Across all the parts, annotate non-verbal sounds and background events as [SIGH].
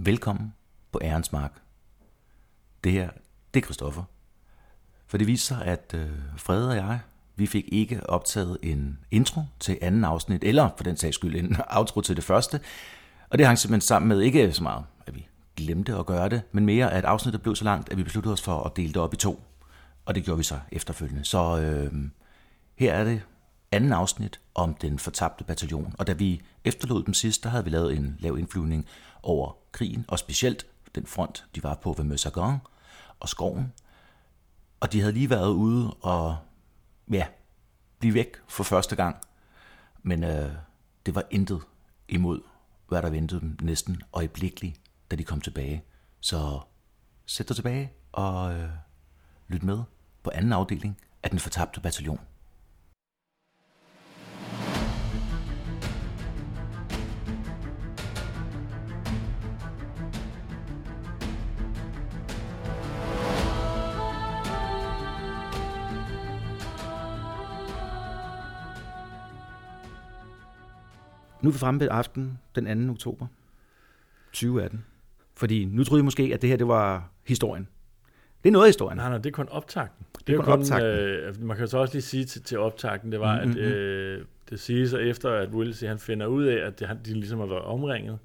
Velkommen på Ærens Mark. Det her, det er Christoffer. For det viser sig, at øh, Frede og jeg, vi fik ikke optaget en intro til anden afsnit, eller for den sags skyld en [LAUGHS] outro til det første. Og det hang simpelthen sammen med ikke så meget, at vi glemte at gøre det, men mere, at afsnittet blev så langt, at vi besluttede os for at dele det op i to. Og det gjorde vi så efterfølgende. Så øh, her er det anden afsnit om den fortabte bataljon. Og da vi efterlod dem sidst, der havde vi lavet en lav indflyvning over krigen, og specielt den front, de var på ved Møsagon og skoven. Og de havde lige været ude og, ja, blive væk for første gang. Men øh, det var intet imod, hvad der ventede dem næsten øjeblikkeligt, da de kom tilbage. Så sæt dig tilbage og øh, lyt med på anden afdeling af den fortabte bataljon. Nu er vi fremme ved aften den 2. oktober 2018. Fordi nu troede jeg måske, at det her det var historien. Det er noget af historien. Nej, nej, det er kun optakten. Det er jo kun optakten. Øh, man kan jo så også lige sige til, til optakten, det var, mm-hmm. at øh, det siges, at efter at Willis han finder ud af, at det, de ligesom har været omringet,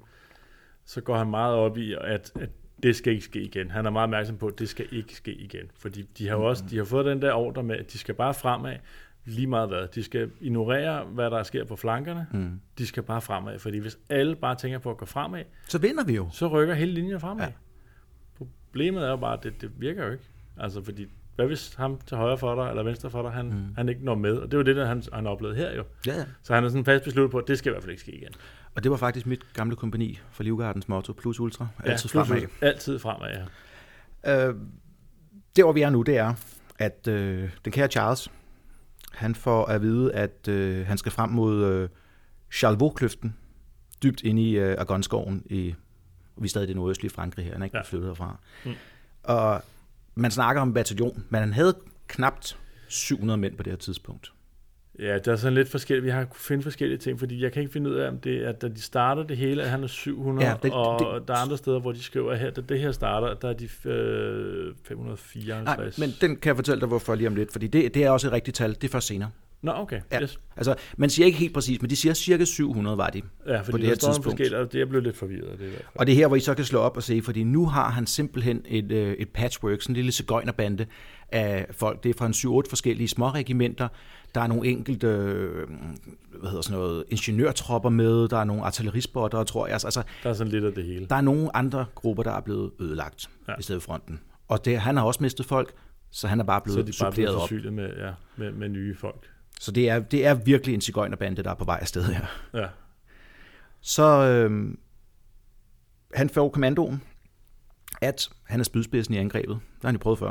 så går han meget op i, at, at det skal ikke ske igen. Han er meget opmærksom på, at det skal ikke ske igen. Fordi de har jo også de har fået den der ordre med, at de skal bare fremad, lige meget hvad. De skal ignorere, hvad der sker på flankerne. Mm. De skal bare fremad. Fordi hvis alle bare tænker på at gå fremad, Så vinder vi jo. så rykker hele linjen fremad. Ja. Ja. Problemet er jo bare, at det, det virker jo ikke. Altså, fordi hvad hvis ham til højre for dig, eller venstre for dig, han, mm. han ikke når med? Og det var det, der han, han oplevede her jo. Ja, ja. Så han er sådan fast besluttet på, at det skal i hvert fald ikke ske igen. Og det var faktisk mit gamle kompani for Livgardens motto, plus ultra, altid plus- fremad. Altid fremad, ja. Øh, der hvor vi er nu, det er, at øh, den kære Charles, han får at vide, at øh, han skal frem mod øh, Charlevaux-kløften, dybt inde i øh, Argonskoven, i, vi er stadig i det nordøstlige Frankrig her, han er ikke Ja. flyttet herfra. Mm. Og man snakker om bataljon, men han havde knapt 700 mænd på det her tidspunkt. Ja, der er sådan lidt forskelligt. Vi har kunnet finde forskellige ting, fordi jeg kan ikke finde ud af, om det er, da de starter det hele, at han er 700, Ja, det- og det, der er andre steder, hvor de skriver, at her, da det her starter, der er de øh, 554. Nej, men den kan jeg fortælle dig, hvorfor lige om lidt, fordi det, det er også et rigtigt tal, det er først senere. Nå, okay. Ja. Yes. Altså, man siger ikke helt præcis, men de siger cirka 700 var de. Ja, fordi på det her tidspunkt. og det jeg blev lidt forvirret det i hvert fald. Og det er her, hvor I så kan slå op og se, fordi nu har han simpelthen et, øh, et patchwork, sådan en lille cigøjnerbande af folk. Det er fra en 7-8 forskellige småregimenter. Der er nogle enkelte øh, hvad hedder sådan noget, ingeniørtropper med, der er nogle artillerispotter, tror jeg. Altså, Der er sådan lidt af det hele. der er nogle andre grupper, der er blevet ødelagt Ja. i stedet for fronten. Og det, han har også mistet folk, så han er bare Så er blevet de bare blevet op. med, ja, med, med nye folk. Så det er, det er virkelig en cigøjnerbande, der er på vej afsted her. Ja. Så øh, han får kommandoen, at han er spydspidsen i angrebet. Det har han jo prøvet før.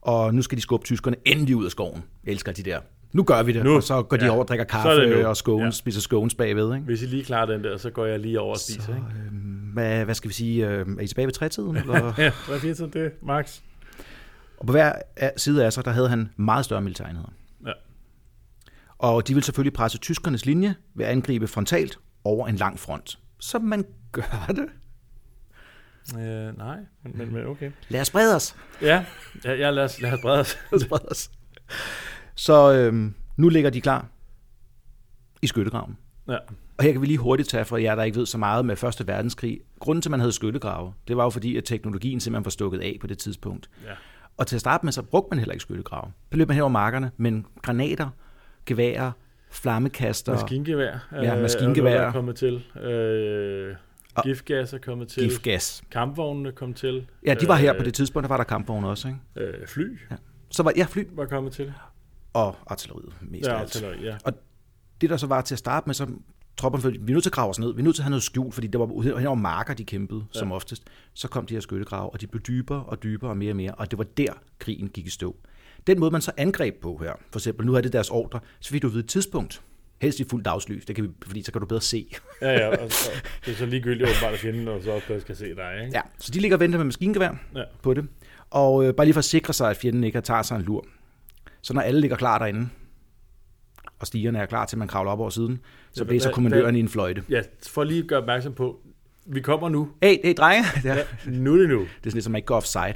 Og nu skal de skubbe tyskerne endelig ud af skoven. Jeg elsker de der. Nu gør vi det. Nu. Og så går de Ja. over og drikker er kaffe og scones, Ja. spiser scones bagved. Ikke? Hvis I lige klarer den der, så går jeg lige over og spiser, Så, ikke? øh, hvad, hvad skal vi sige? Øh, er I tilbage ved trætiden? [LAUGHS] Eller? Ja, er det, Max? Og på hver af- side af sig, der havde han meget større militærenheder. Og de ville selvfølgelig presse tyskernes linje ved at angribe frontalt over en lang front. Som man gør det. Øh, nej, men, men, okay. Lad os sprede os. Ja, ja, ja lad, os, lad os brede os. [LAUGHS] Lad os sprede os. Så øhm, nu ligger de klar i skyttegraven. Ja. Og her kan vi lige hurtigt tage for jer, der ikke ved så meget med Første Verdenskrig. Grunden til, at man havde skyttegrave, det var jo fordi, at teknologien simpelthen var stukket af på det tidspunkt. Ja. Og til at starte med, så brugte man heller ikke skyttegrave. Så løb man hen over markerne, men granater, geværer, flammekaster, Maskingevær. Ja, øh, maskingevær. er kommet til. Øh, Og- giftgas er kommet til. giftgas. Kampvognene kom til. Ja, de var her Øh, på det tidspunkt, der var der kampvogne også. Ikke? Øh, fly Så var ja, fly var kommet til. og artilleriet mest af Ja, alt. artilleri, ja. det der så var til at starte med, så tropperne følte, vi er nødt til at grave os ned, vi er nødt til at have noget skjul, fordi der var, hen over marker, de kæmpede ja. som oftest. Så kom de her skyttegrave, og de blev dybere og dybere og mere og mere, og det var der, krigen gik i stå. Den måde, man så angreb på her, for eksempel, nu er det deres ordre, så fik du ved et tidspunkt, helst i fuld dagslys, det kan vi, fordi så kan du bedre se. Ja, ja, og, og det er så ligegyldigt åbenbart at fjenden, og så også skal se dig, ikke? Ja, så de ligger og venter med maskingevær Ja. på det, og øh, bare lige for at sikre sig, at fjenden ikke tager sig en lur. Så når alle ligger klar derinde, og stigerne er klar til, at man kravler op over siden, så Ja, blæser kommandøren i en fløjte. Ja, for lige at gøre opmærksom på, Vi kommer nu. Hey, hey drenge. Ja. Ja, [LAUGHS] nu er det nu. Det er sådan lidt, som man ikke går offside.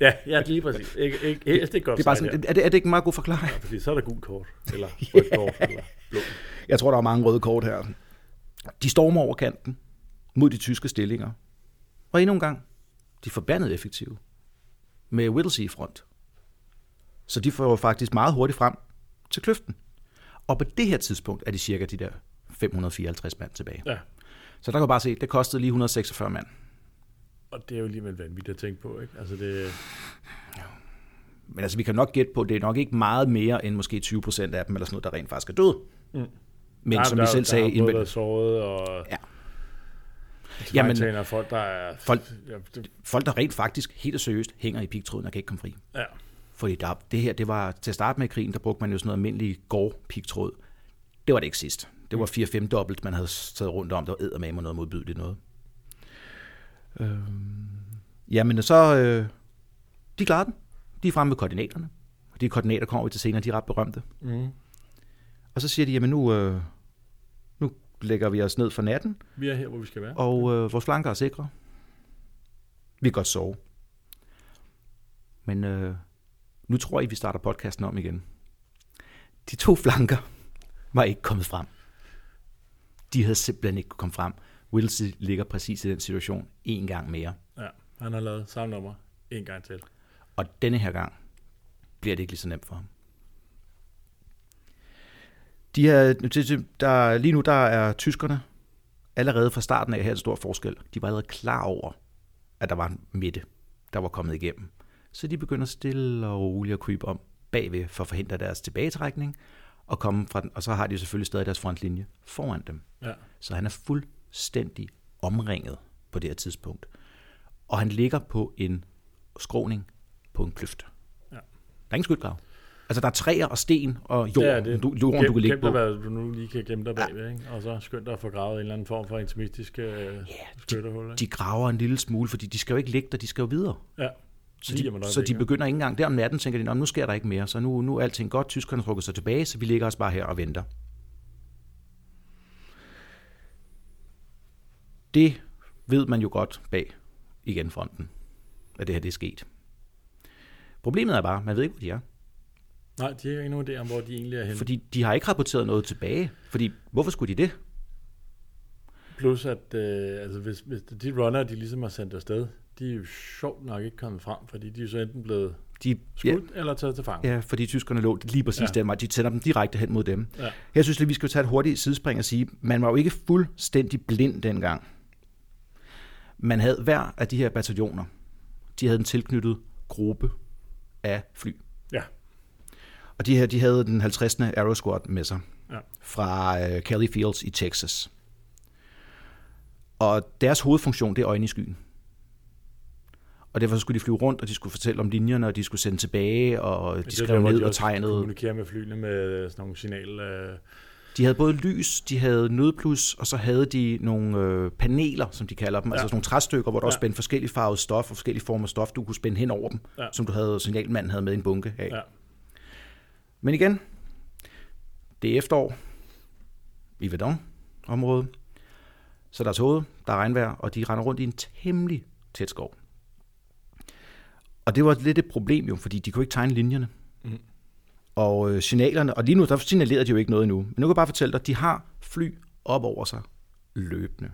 Ja, ja lige præcis. Ikke, ikke, helst ikke godt Det er, bare sådan, er, det, er det ikke en meget god forklaring? Fordi så er der gul kort, eller [LAUGHS] rødt kort, eller blå. Jeg tror, der er mange røde kort her. De stormer over kanten mod de tyske stillinger. Og endnu en gang, de er forbandet effektive. Med Whittlesey i front. Så de får faktisk meget hurtigt frem til kløften. Og på det her tidspunkt er de cirka de der 554 mand tilbage. Ja, Så der kan du bare se, det kostede lige 146 mand. Og det er jo alligevel vanvittigt at tænke på, ikke? Altså det, Men altså, vi kan nok gætte på, at det er nok ikke meget mere end måske 20 procent af dem, eller sådan noget, der rent faktisk er død. Mm. Men der, som der, vi selv der sagde, har både været såret, og Ja. Jamen, Jamen- folk, der er... Folk- Ja, det, folk, der rent faktisk helt seriøst hænger i pigtråden og kan ikke komme fri. ja. Fordi der, det her, det var til at starte med krigen, der brugte man jo sådan noget almindelig gård-pigtråd. Det var det ikke sidst. Det var 4-5 dobbelt, man havde taget rundt om. Det var eddermame noget modbydeligt noget. Øhm, jamen, så... Øh, de klarer den. De er fremme med koordinaterne. Og de koordinater kommer vi til senere, de er ret berømte. Mm. Og så siger de, jamen nu, øh, nu lægger vi os ned for natten, Vi er her, hvor vi skal være. og øh, vores flanker er sikre. Vi kan godt sove. Men øh, nu tror jeg, vi starter podcasten om igen. De to flanker var ikke kommet frem. De havde simpelthen ikke kommet frem. Wilsey ligger præcis i den situation en gang mere. Ja, han har lavet samme nummer en gang til. Og denne her gang bliver det ikke lige så nemt for ham. De her, der, lige nu der er tyskerne allerede fra starten af her en stor forskel. De var allerede klar over, at der var en midte, der var kommet igennem. Så de begynder stille og roligt at krybe om bagved for at forhindre deres tilbagetrækning. Og, komme fra den, og så har de selvfølgelig stadig deres frontlinje foran dem. Ja. Så han er fuldstændig omringet på det her tidspunkt. Og han ligger på en skråning på en kløft. Ja. Der er ingen skytgrav. Altså, der er træer og sten og jord, Ja, det, du, jorden, du kan ligge gem på. hvad du nu lige kan gemme dig bagved, ikke? Og så skynd dig at få gravet en eller anden form for intimistisk øh, skytterhul, ikke? De graver en lille smule, fordi de skal jo ikke ligge der, de skal jo videre. Ja, Så de, så de begynder ikke engang, der om natten tænker de, "Nå, nu sker der ikke mere, så nu, nu er alting godt, tyskerne trukker sig tilbage, så vi ligger os bare her og venter. Det ved man jo godt bag igen fronten, at det her det er sket. Problemet er bare, man ved ikke, hvor de er. Nej, de har ikke nogen idé om, hvor de egentlig er henne. Fordi de har ikke rapporteret noget tilbage. Fordi, hvorfor skulle de det? Plus at, øh, altså hvis, hvis de runner, de ligesom har sendt afsted, de er jo sjovt nok ikke kommet frem, fordi de er så enten blevet De, skudt ja. eller taget til fange. ja, fordi tyskerne lå lige præcis ja. Vej. De sender dem direkte hen mod dem. Ja. Jeg synes lige, vi skal tage et hurtigt sidespring og sige, man var jo ikke fuldstændig blind dengang. Man havde hver af de her bataljoner, de havde en tilknyttet gruppe af fly. Ja. Og de her, de havde den 50. Aero Squad med sig Ja. fra uh, Kelly Fields i Texas. Og deres hovedfunktion, det er øjne i skyen. Og derfor skulle de flyve rundt, og de skulle fortælle om linjerne, og de skulle sende tilbage, og de skrev ned og tegnede. kommunikerer med flyene med sådan nogle signal... Øh, De havde både lys, de havde nødplus, og så havde de nogle øh, paneler, som de kalder dem, ja. Altså nogle træstykker, hvor der ja. også spændte forskellige farvede stof og forskellige former stof, du kunne spænde hen over dem, ja. Ja. som du havde, signalmanden havde med i en bunke af. Ja. Men igen, det er efterår i Verdun-området, så der er tåget, der er regnvejr, og de render rundt i en temmelig tæt skov. Og det var lidt et problem jo, fordi de kunne ikke tegne linjerne. Og øh, signalerne, og lige nu, der signalerede de jo ikke noget endnu. Men nu kan jeg bare fortælle dig, at de har fly op over sig løbende.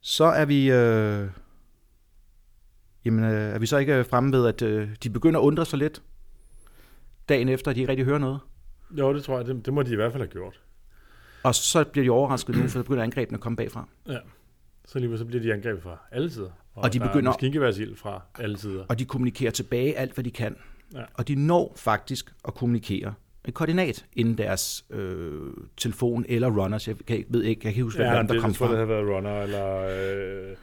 Så er vi, øh, jamen, øh, er vi så ikke fremme ved, at øh, de begynder at undre sig lidt dagen efter, at de ikke rigtig hører noget. Jo, det tror jeg, det, det må de i hvert fald have gjort. Og så bliver de overrasket nu, for så begynder angrebene at komme bagfra. Ja. Så lige så bliver de angrebet fra alle sider. Og de der begynder- er maskingeværdsild fra alle sider. Og de kommunikerer tilbage alt, hvad de kan. Ja. Og de når faktisk at kommunikere et koordinat inden deres øh, telefon eller runners. Jeg kan, ved ikke, jeg kan ikke huske, hvad Ja, ja, der kom jeg tror, fra. det havde været runner, eller... Øh,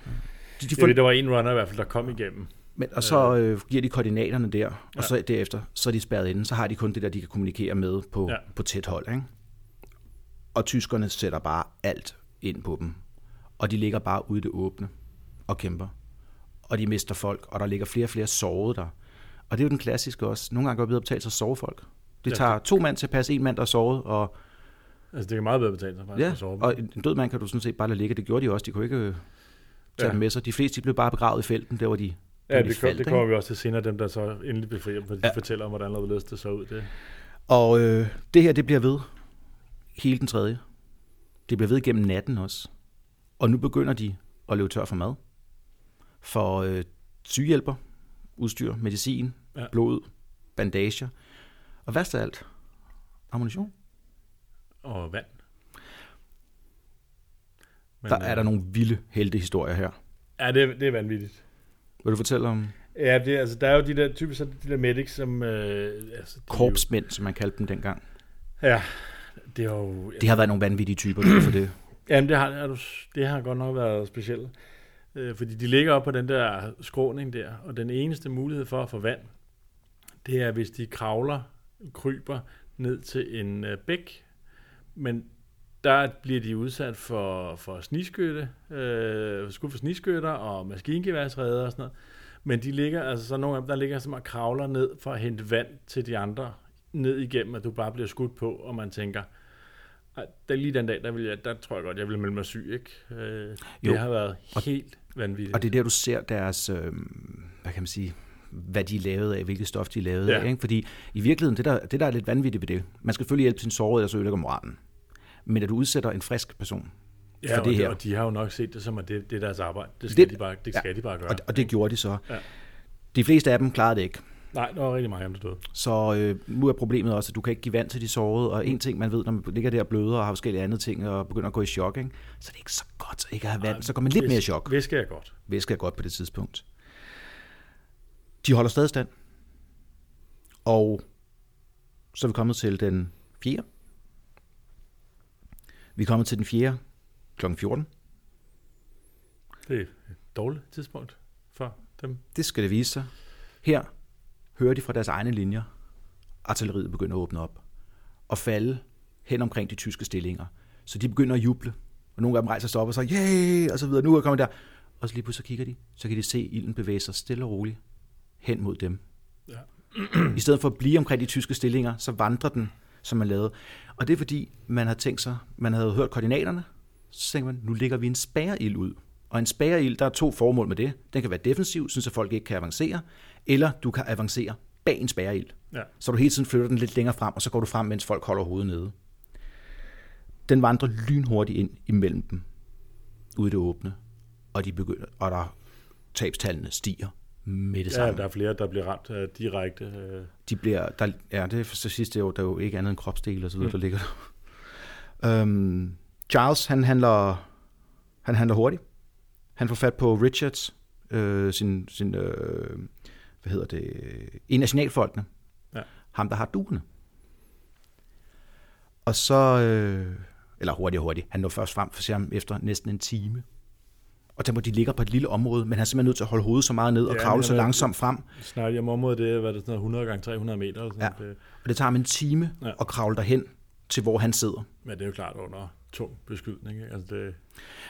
De, de jeg får, ved, der var en runner i hvert fald, der kom igennem. men, og så øh, giver de koordinaterne der, og Ja. så derefter, så er de spærret inde. Så har de kun det der, de kan kommunikere med på. Ja. på tæt hold. Ikke? Og tyskerne sætter bare alt ind på dem. Og de ligger bare ude i det åbne og kæmper. Og de mister folk, og der ligger flere og flere sårede der. Og det er jo den klassiske også. Nogle gange går det bedre betale sig at sove folk. Det Ja, tager to mand til at passe en mand, der er såret, og Altså, det kan meget bedre betale sig faktisk Ja, at sove. og en død mand kan du sådan set bare lade ligge. Det gjorde de også. De kunne ikke øh, tage Ja. ja. dem med sig. De fleste de blev bare begravet i felten, der hvor de, ja, der, de det, faldt, det kommer vi også til senere, dem der så endelig befrier dem, for de Ja. fortæller om, hvordan der det så ud. Det. Og øh, det her, det bliver ved hele den tredje. Det bliver ved gennem natten også. Og nu begynder de at løbe tør for mad. For øh, sygehjælper, udstyr, medicin, Ja. blod, bandager. Og værst af alt, ammunition. Og vand. Men, Der er øh, der nogle vilde heltehistorier her. Ja, det, er- det er vanvittigt. Vil du fortælle om Ja, det, altså, der er jo de der, typisk så det de der medics, som... Øh, altså, er jo- korpsmænd, som man kaldte dem dengang? Ja, det er jo... De har været nogle vanvittige typer, det er for det. Jamen, det har, du, det har godt nok været specielt. Øh, fordi de ligger op på den der skråning der, og den eneste mulighed for at få vand, det er, hvis de kravler, kryber ned til en øh, bæk. Men der bliver de udsat for, for sniskytte, øh, skud for sniskytter og maskingeværsredder og sådan noget. Men de ligger, altså så nogle af dem, der ligger som og kravler ned for at hente vand til de andre, ned igennem, at du bare bliver skudt på, og man tænker, der lige den dag, der, vil jeg, der tror jeg godt, jeg vil melde mig syg, ikke? Øh, det Jo. har været Og- helt vanvittigt. Og det er der, du ser deres, øh, hvad kan man sige, hvad de lavet af, hvilket stof de Ja. af. Ikke? Fordi i virkeligheden, det der, det der er lidt vanvittigt ved det, man skal selvfølgelig hjælpe sin sårede, ellers ødelægger moralen. Men at du udsætter en frisk person, ja, for og, det her. og de har jo nok set det som, at det, det er deres arbejde. Det skal, Det- de, bare, det ja, skal de bare gøre. og, og det gjorde de så. Ja. De fleste af dem klarede det ikke. Nej, der var rigtig mange, der døde. Så øh, nu er problemet også, at du kan ikke give vand til de sårede, og en ting, man ved, når man ligger der og bløder og har forskellige andre ting, og begynder at gå i chok, ikke? så det er ikke så godt ikke at have vand, så går man lidt mere i chok. Væske er godt. væske er godt på det tidspunkt. De holder stadig stand. Og så er vi kommet til den 4. Vi er kommet til den 4. kl. 14. Det er et dårligt tidspunkt for dem. Det skal det vise sig. Her hører de fra deres egne linjer. Artilleriet begynder at åbne op og falde hen omkring de tyske stillinger. Så de begynder at juble. Og nogle af dem rejser sig op og siger, yeah! og så videre. Nu er jeg kommet der. Og så lige pludselig så kigger de, så kan de se ilden bevæge sig stille og roligt hen mod dem. Ja. [CLEARS THROAT] I stedet for at blive omkring de tyske stillinger, så vandrer den, som man lavede. Og det er fordi, man har tænkt sig, man havde hørt koordinaterne, så tænker man, nu lægger vi en spærreild ud. Og en spærreild, der er to formål med det. Den kan være defensiv, så folk ikke kan avancere, eller du kan avancere bag en spærreild. Ja. Så du hele tiden flytter den lidt længere frem, og så går du frem, mens folk holder hovedet nede. Den vandrer lynhurtigt ind imellem dem, ude i det åbne, og, de begynder, og der tabstallene stiger med det Ja, samme. der er flere, der bliver ramt uh, direkte. Uh, de bliver, der, ja, det er så sidste år, der er jo ikke andet end kropsdele og så videre, mm. der ligger der. Um, Charles, han handler, han handler hurtigt. Han får fat på Richards, øh, sin, sin øh, hvad hedder det, i nationalfolkene. Ja. Ham, der har duene. Og så, øh, eller hurtigt, hurtigt, han når først frem for ham efter næsten en time. Og der hvor de ligger på et lille område, men han er simpelthen nødt til at holde hovedet så meget ned og Ja, kravle så er- langsomt frem, snakker om området, det er, hvad er det, sådan noget 100 gange 300 meter. Eller sådan Ja. Det, Og det tager ham en time ja. at kravle derhen til, hvor han sidder. men det er jo klart under tung beskydning. Ikke? Altså det,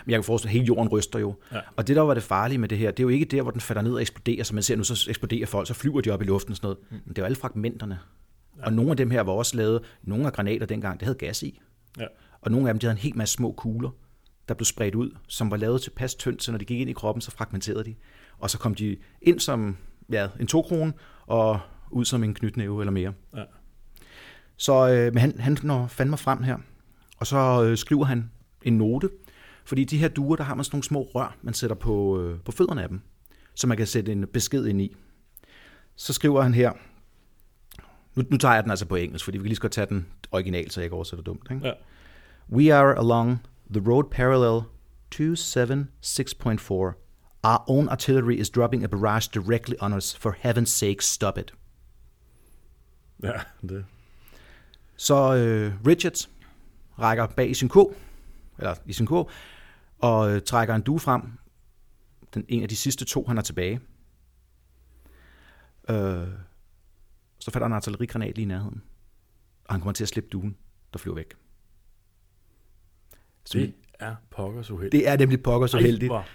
Men jeg kan forestille, at hele jorden ryster jo. Ja. Og det, der var det farlige med det her, det er jo ikke der, hvor den falder ned og eksploderer, som man ser nu, så eksploderer folk, så flyver de op i luften og sådan noget. Mm. Men det er jo alle fragmenterne. Ja. Og nogle af dem her var også lavet, nogle af granater dengang, det havde gas i. ja. Og nogle af dem, de havde en hel masse små kugler, der blev spredt ud, som var lavet tilpas tyndt, så når de gik ind i kroppen, så fragmenterede de. Og så kom de ind som ja, en to og ud som en knytnæve eller mere. Ja. Så øh, men han, han når fandme frem her, og så øh, skriver han en note, fordi de her duer, der har man sådan nogle små rør, man sætter på, øh, på fødderne af dem, så man kan sætte en besked ind i. Så skriver han her, nu, nu tager jeg den altså på engelsk, fordi vi kan lige så godt tage den original, så jeg ikke oversætter dumt. Ikke? Ja. We are along the road parallel 276.4. Our own artillery is dropping a barrage directly on us. For heaven's sake, stop it. ja, det. Så øh, Richards rækker bag i sin ko, eller i sin ko, og øh, trækker en due frem. Den en af de sidste to, han har tilbage. Øh, så falder en artillerigranat lige i nærheden. Og han kommer til at slippe duen, der flyver væk. Det er pokkers uheldigt. det er nemlig pokker så Ej, heldigt. hvor-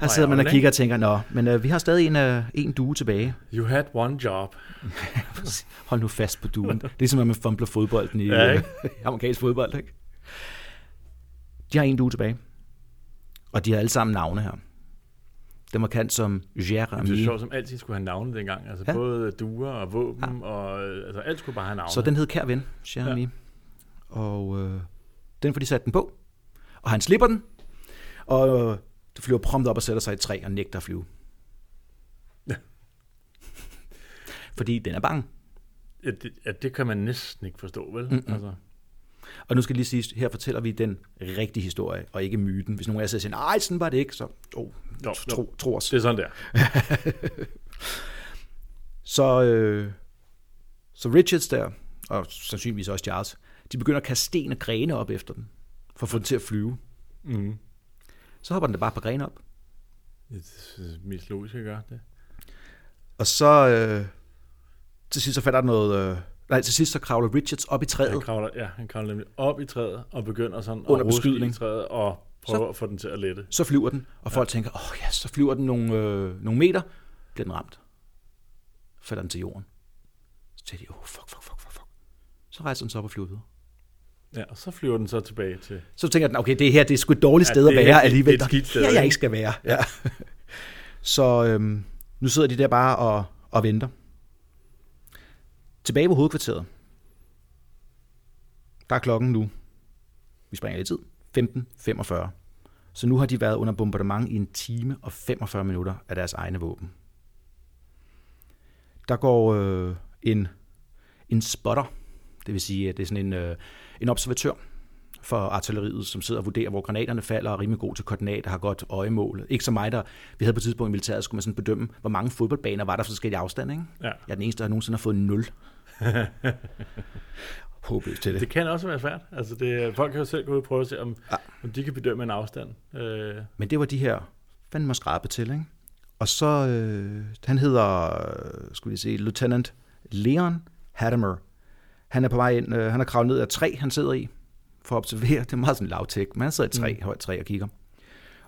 Her sidder man og kigger og tænker, nå, men øh, vi har stadig en, øh, en due tilbage. You had one job. [LAUGHS] Hold nu fast på duen. Det er som, at man fumbler fodbolden i Ja, ja, ikke? [LAUGHS] amerikansk fodbold, ikke? De har en due tilbage. Og de har alle sammen navne her. Den var kendt som Jeremy. Det er sjovt, som altid skulle have navne dengang. Altså Ja. ja. både duer og våben, ja. og øh, altså alt skulle bare have navne. Så den hed Kær Ven, Jeremy. Ja. Og øh, den får de sat den på. Og han slipper den. Og øh, det flyver prompt op og sætter sig i et træ og nægter at flyve. Ja. Fordi den er bange. Ja, det, ja, det kan man næsten ikke forstå, vel? Mm-mm. Altså, Og nu skal jeg lige sige, her fortæller vi den rigtige historie, og ikke myten. Hvis nogen af jer siger, nej, sådan var det ikke, så oh, jo, tro, jo, tro os. det er sådan der. [LAUGHS] Så, øh, så Richards der, og sandsynligvis også Charles, de begynder at kaste sten og grene op efter den, for at få den til at flyve. Mm. Så hopper den da bare på grene op. Det er mest logisk at gøre det. Og så øh, til sidst så falder der noget... Øh, nej, til sidst så kravler Richards op i træet. Han kravler, ja, han kravler nemlig op i træet og begynder sådan Under at beskydning. i træet og prøver at få den til at lette. Så flyver den, og folk tænker, åh oh, ja, så flyver den nogle, øh, nogle meter, bliver den ramt. Falder den til jorden. Så tænker de, åh, oh, fuck, fuck, fuck, fuck, fuck. Så rejser den sig op og flyver videre. Ja, og så flyver den så tilbage til... Så tænker den, okay, det her det er sgu et dårligt Ja, sted at det være alligevel. det er et sted, Her jeg ikke? ikke skal være. Ja. [LAUGHS] så øhm, nu sidder de der bare og, og venter. Tilbage på hovedkvarteret. Der er klokken nu. Vi springer lidt tid. 15.45. Så nu har de været under bombardement i en time og 45 minutter af deres egne våben. Der går øh, en, en spotter, det vil sige, at det er sådan en, øh, en observatør for artilleriet, som sidder og vurderer, hvor granaterne falder, og er rimelig god til koordinater, har godt øjemål. Ikke som mig, der vi havde på et tidspunkt i militæret, skulle man sådan bedømme, hvor mange fodboldbaner var der for forskellige afstande. Ikke? Ja. Jeg er den eneste, der nogensinde har fået 0. [LAUGHS] Håbløst til det. Det kan også være svært. Altså det, folk kan jo selv gå ud og prøve at se, om, Ja. om de kan bedømme en afstand. Øh, Men det var de her fandme skrabe til, ikke? Og så, øh, han hedder, øh, skulle vi se, Lieutenant Leon Hattemer. Han er på vej ind, øh, han er kravlet ned af træ, han sidder i, for at observere. Det er meget sådan lavtæk, men han sidder i et træ, mm. højt træ og kigger.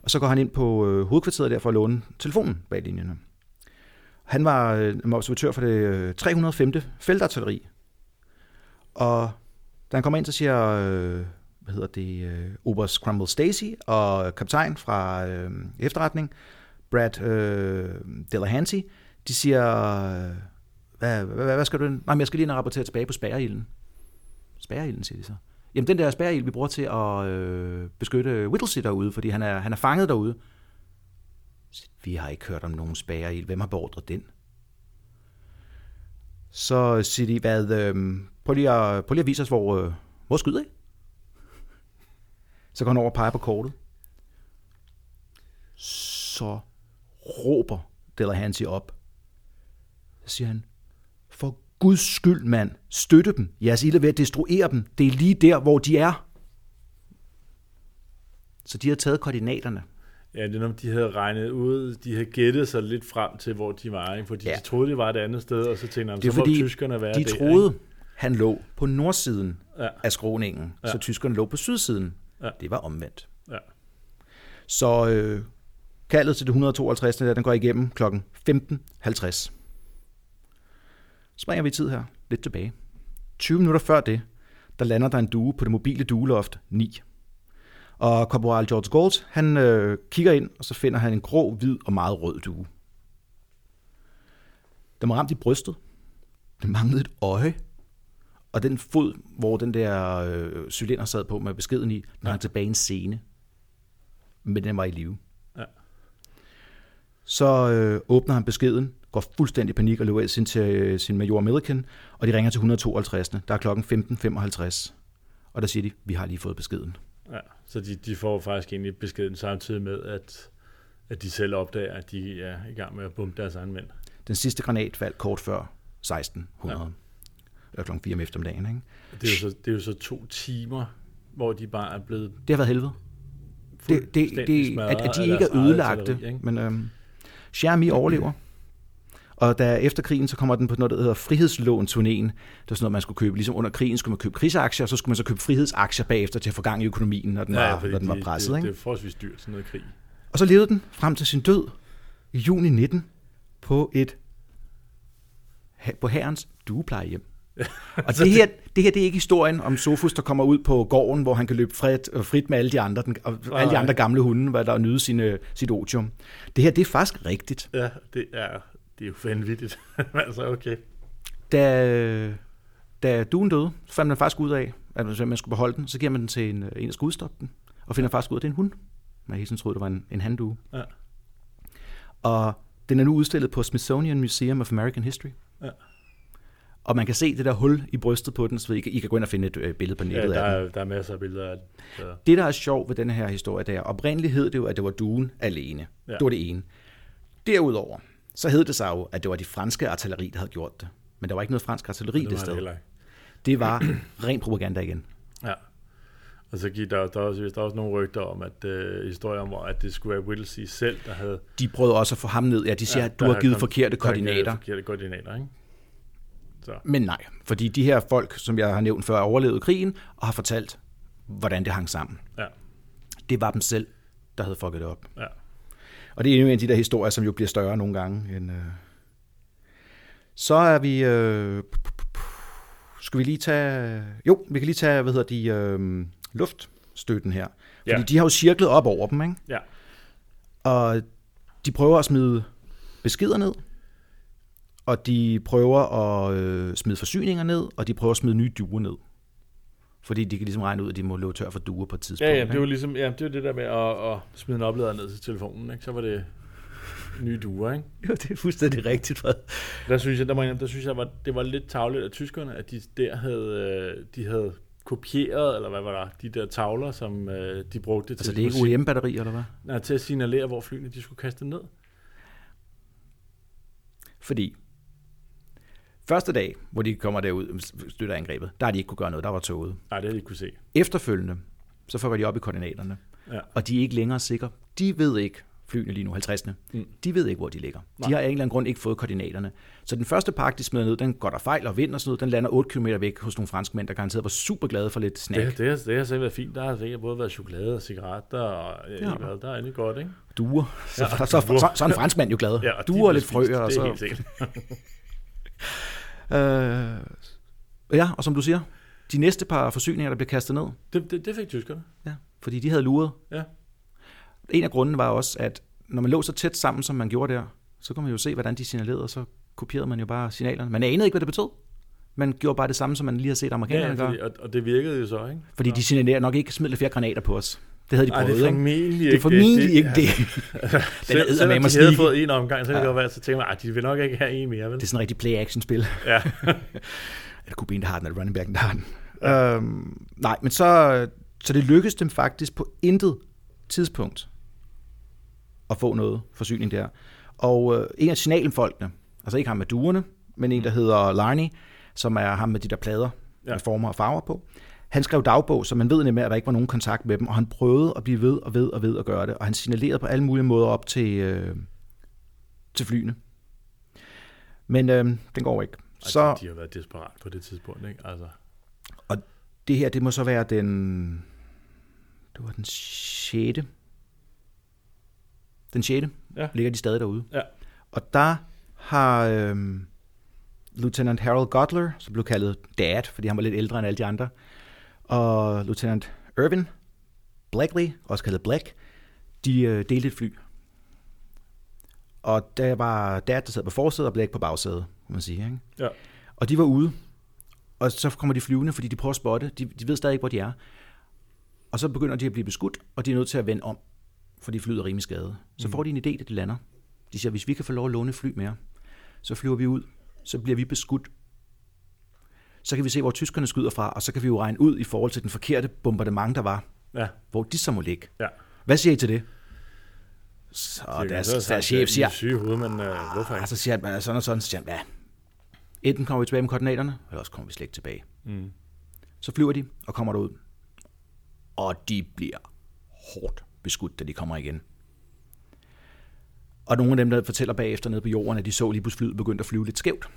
Og så går han ind på øh, hovedkvarteret der for at låne telefonen bag linjerne. Han var øh, observatør for det øh, 305. feltartilleri. Og da han kommer ind, så siger, øh, hvad hedder det, øh, Oberst Crumble Stacy og kaptajn fra øh, efterretning, Brad øh, Delahanty, de siger, øh, hvad, hvad, hvad skal du? Nej, men jeg skal lige ind og rapportere tilbage på spærreilden. Spærreilden, siger de så. Jamen, den der spærreild, vi bruger til at øh, beskytte Whittlesey derude, fordi han er, han er fanget derude. Vi har ikke hørt om nogen spærreild. Hvem har beordret den? Så siger de, hvad, øh, prøv, lige at, prøv lige at vise os, hvor, øh, hvor skyder I? Så går han over og peger på kortet. Så råber Delahanty op. Så siger han, Guds skyld, mand, støtte dem. Jeres ild er ved at destruere dem. Det er lige der, hvor de er. Så de har taget koordinaterne. ja, det er noget, de havde regnet ud. De havde gættet sig lidt frem til, hvor de var. Ikke? Fordi Ja. de troede, de var et andet sted, og så tænkte de, Det så må tyskerne være de der. troede, han lå på nordsiden Ja. af skråningen, ja. så tyskerne lå på sydsiden. Ja. Det var omvendt. Ja. Så øh, kaldet til det 152. Der, den går igennem kl. 15.50. Springer vi tid her, lidt tilbage. 20 minutter før det, der lander der en due på det mobile dueloft 9. Og korporal George Gold, han øh, kigger ind, og så finder han en grå, hvid og meget rød due. Den var ramt i brystet. Den manglede et øje. Og den fod, hvor den der øh, cylinder sad på med beskeden i, den hang tilbage i en scene. Men den var i live. Ja. Så øh, åbner han beskeden, går fuldstændig i panik og løber ind til øh, sin major Milliken, og de ringer til 152. Der er klokken 15.55. Og der siger de, vi har lige fået beskeden. Ja, så de, de får faktisk egentlig beskeden samtidig med, at, at de selv opdager, at de er i gang med at bombe deres egen mænd. Den sidste granat faldt kort før 1600. Ja. Eller klokken 4 om eftermiddagen. Ikke? Det er, jo så, det er jo så to timer, hvor de bare er blevet Det har været helvede. Det, det, det, at, at de ikke er ødelagte. ikke? Men øhm, Xiaomi overlever. Og da efter krigen, så kommer den på noget, der hedder frihedslån-turnéen. Det var sådan noget, man skulle købe. Ligesom under krigen skulle man købe krigsaktier, og så skulle man så købe frihedsaktier bagefter til at få gang i økonomien, når den var, fordi når den var presset. det, ikke? det er forholdsvis dyrt, sådan noget krig. Og så levede den frem til sin død i juni 19 på et på herrens dueplejehjem. [LAUGHS] Og det her, det her det er ikke historien om Sofus, der kommer ud på gården, hvor han kan løbe frit, frit med alle de andre, den, og alle de andre gamle hunde, hvad der nyder sine, sit otium. Det her, det er faktisk rigtigt. Ja, det er, det er jo vanvittigt. [LAUGHS] altså, okay. Da, da duen døde, så fandt man faktisk ud af, at hvis man skulle beholde den, så giver man den til en, en der skal udstoppe den, og finder faktisk ud af, at det er en hund. Man hele tiden troede, det var en, en handdue. Ja. Og den er nu udstillet på Smithsonian Museum of American History. Ja. Og man kan se det der hul i brystet på den, så I kan, I kan gå ind og finde et øh, billede på Ja, nettet der af den. er, der er masser af billeder af det. Så. Det, der er sjovt ved den her historie, det er, oprindeligt hed det jo, at det var duen alene. Ja. Ja. Det var det ene. Derudover, så hed det sig jo, at det var de franske artilleri, der havde gjort det. Men der var ikke noget fransk artilleri det, det det sted. ikke. Det var [CLEARS THROAT] ren propaganda igen. Ja. Og så gik der, der, er også, der er også nogle rygter om, at øh, historier om, at det skulle være Whittlesey selv, der havde... De prøvede også at få ham ned. Ja, de siger, ja, at du har givet kom- forkerte koordinater. Forkerte koordinater, ikke? Så, Men nej, fordi de her folk, som jeg har nævnt før, overlevede krigen og har fortalt, hvordan det hang sammen. ja, Det var dem selv, der havde fucket det op. ja. Og det er endnu en af de der historier, som jo bliver større nogle gange. End, øh... Så er vi... Øh... Skal vi lige tage... Jo, vi kan lige tage, hvad hedder de, øh... luftstøtten her. Fordi Ja. ja. de har jo cirklet op over dem, ikke? Ja, Og de prøver at smide beskeder ned, og de prøver at øh, smide forsyninger ned, og de prøver at smide nye duer ned. Fordi de kan ligesom regne ud, at de må løbe tør for duer på et tidspunkt. ja, ja det var ligesom, ja, det var det der med at, at smide en oplader ned til telefonen, ikke? Så var det nye duer, ikke? [LAUGHS] Jo, det er fuldstændig rigtigt, Fred. Der synes jeg, der, indrømme, der synes jeg, var, det var lidt tavligt af tyskerne, at de der havde, øh, de havde kopieret, eller hvad var der, de der tavler, som øh, de brugte til, Altså, det er ikke OEM-batterier, eller hvad? nej, til at signalere, hvor flyene de skulle kaste ned. Fordi første dag, hvor de kommer derud, støtter angrebet, der har de ikke kunne gøre noget, der var toget. Nej, det havde de ikke kunne se. Efterfølgende, så får de op i koordinaterne, Ja. og de er ikke længere sikre. De ved ikke, flyene lige nu, 50'erne, Mm. de ved ikke, hvor de ligger. Nej. De har af en eller anden grund ikke fået koordinaterne. Så den første pakke, de smider ned, den går der fejl og vind og sådan noget, den lander 8 km væk hos nogle franskmænd, der garanteret var super glade for lidt snack. Det, det, har, det har så været fint. Der har sikkert både været chokolade og cigaretter, og ja. Ja. hvad, der er egentlig godt, ikke? Duer. Så, Ja, så, så, så, så er en franskmand jo glad. Ja, og Duer og lidt frøer. Og Det er så, helt. [LAUGHS] øh, ja, og som du siger, de næste par forsyninger, der bliver kastet ned, Det, det, det fik tyskerne. Ja, fordi de havde luret. Ja. En af grunden var også, at når man lå så tæt sammen, som man gjorde der, så kunne man jo se, hvordan de signalerede, og så kopierede man jo bare signalerne. Man anede ikke, hvad det betød. Man gjorde bare det samme, som man lige har set Ja, amerikanerne ja, gøre. fordi, og, og det virkede jo så, ikke? Fordi de signalerer nok ikke smidt lidt flere granater på os. Det havde de Ej, prøvet, det er ikke? formentlig Det er formentlig ikke det. [LAUGHS] Selv, eddermame selvom de havde fået en omgang, så kan det Ja. godt være, så tænker man, de vil nok ikke have en mere, vel? Det er sådan en rigtig play-action-spil. Ja. [LAUGHS] Er det Kubin, der har den, eller running backen, der har den? Ja. Øhm, nej, men så, så det lykkedes dem faktisk på intet tidspunkt at få noget forsyning der. Og øh, en af signalenfolkene, altså ikke ham med duerne, men en, der hedder Larney, som er ham med de der plader Ja. ja. med former og farver på, han skrev dagbog, så man ved nemlig, at der ikke var nogen kontakt med dem, og han prøvede at blive ved og ved og ved at gøre det, og han signalerede på alle mulige måder op til, øh, til flyene. Men øh, den går ikke. Så... Så De, har været desperat på det tidspunkt, ikke? Altså, det her, det må så være den... Det var den 6. Den 6. Ja. Ligger de stadig derude. Ja. Og der har øhm, Lieutenant Harold Gotler, som blev kaldet Dad, fordi han var lidt ældre end alle de andre, og Lieutenant Irvin Blackley, også kaldet Black, de øh, delte et fly. Og der var Dad, der sad på forsædet, og Black på bagsædet, kan man sige. Ikke? Ja. Og de var ude, og så kommer de flyvende, fordi de prøver at spotte. De, de ved stadig ikke, hvor de er. Og så begynder de at blive beskudt, og de er nødt til at vende om, fordi flyet er rimelig skadet. Så får de en idé, da de lander. De siger, hvis vi kan få lov at låne fly mere, så flyver vi ud, så bliver vi beskudt. Så kan vi se, hvor tyskerne skyder fra, og så kan vi jo regne ud i forhold til den forkerte bombardement, der var, ja. hvor de så må ligge. Ja. Hvad siger I til det? Så Det deres, deres sagt, chef siger, er syge i hovedet, men øh, hvorfor ikke? så siger han sådan og sådan, så siger han, ja, enten kommer vi tilbage med koordinaterne, eller også kommer vi slet ikke tilbage. Mm. Så flyver de og kommer derud. Og de bliver hårdt beskudt, da de kommer igen. Og nogle af dem, der fortæller bagefter nede på jorden, at de så lige pludselig flyet begyndte at flyve lidt skævt.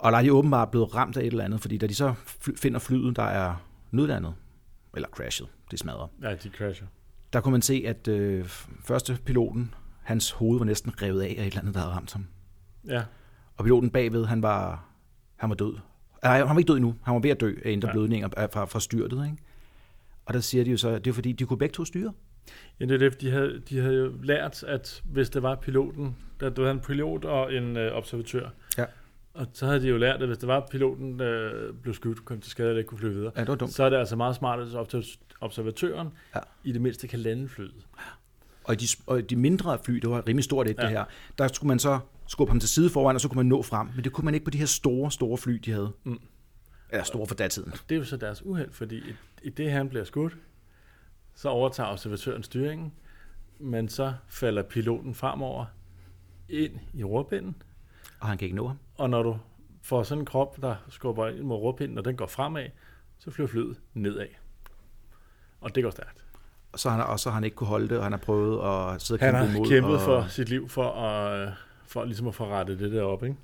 Og der er de åbenbart blevet ramt af et eller andet, fordi da de så finder flyet, der er nødlandet, eller crashet, det smadrer, Ja, de crasher. der kunne man se, at øh, første piloten, hans hoved var næsten revet af af et eller andet, der havde ramt ham. Ja. Og piloten bagved, han var, Han var død. Nej, han var ikke død endnu. Han var ved at dø af indre Ja. blødninger af- fra, fra styrtet. Ikke? Og der siger de jo så, at det er fordi, de kunne begge to styre. Ja, det er det, de havde, de havde jo lært, at hvis det var piloten, der havde en pilot og en øh, observatør. Og så havde de jo lært, at hvis det var piloten, der blev skudt, kom til skade eller ikke kunne flyve videre, Ja, det var dumt. så er det altså meget smart, at observ- observatøren Ja. i det mindste kan lande flyet. Og de, og de mindre fly, det var rimelig stort et. Ja. det her, der skulle man så skubbe ham til side foran, og så kunne man nå frem. Men det kunne man ikke på de her store, store fly, de havde. Mm. Eller store for datiden. Det er jo så deres uheld, fordi i, i det, han bliver skudt, så overtager observatøren styringen, men så falder piloten fremover ind i rorpinden, Og han kan ikke nå ham. Og når du får sådan en krop, der skubber ind mod rorpinden, og den går fremad, så flyver flyet nedad. Og det går stærkt. Og så har han, og så har han ikke kunne holde det, og han har prøvet at sidde og Han kæmpe har imod. kæmpet og, for sit liv for at, for ligesom at få rettet det der op, ikke?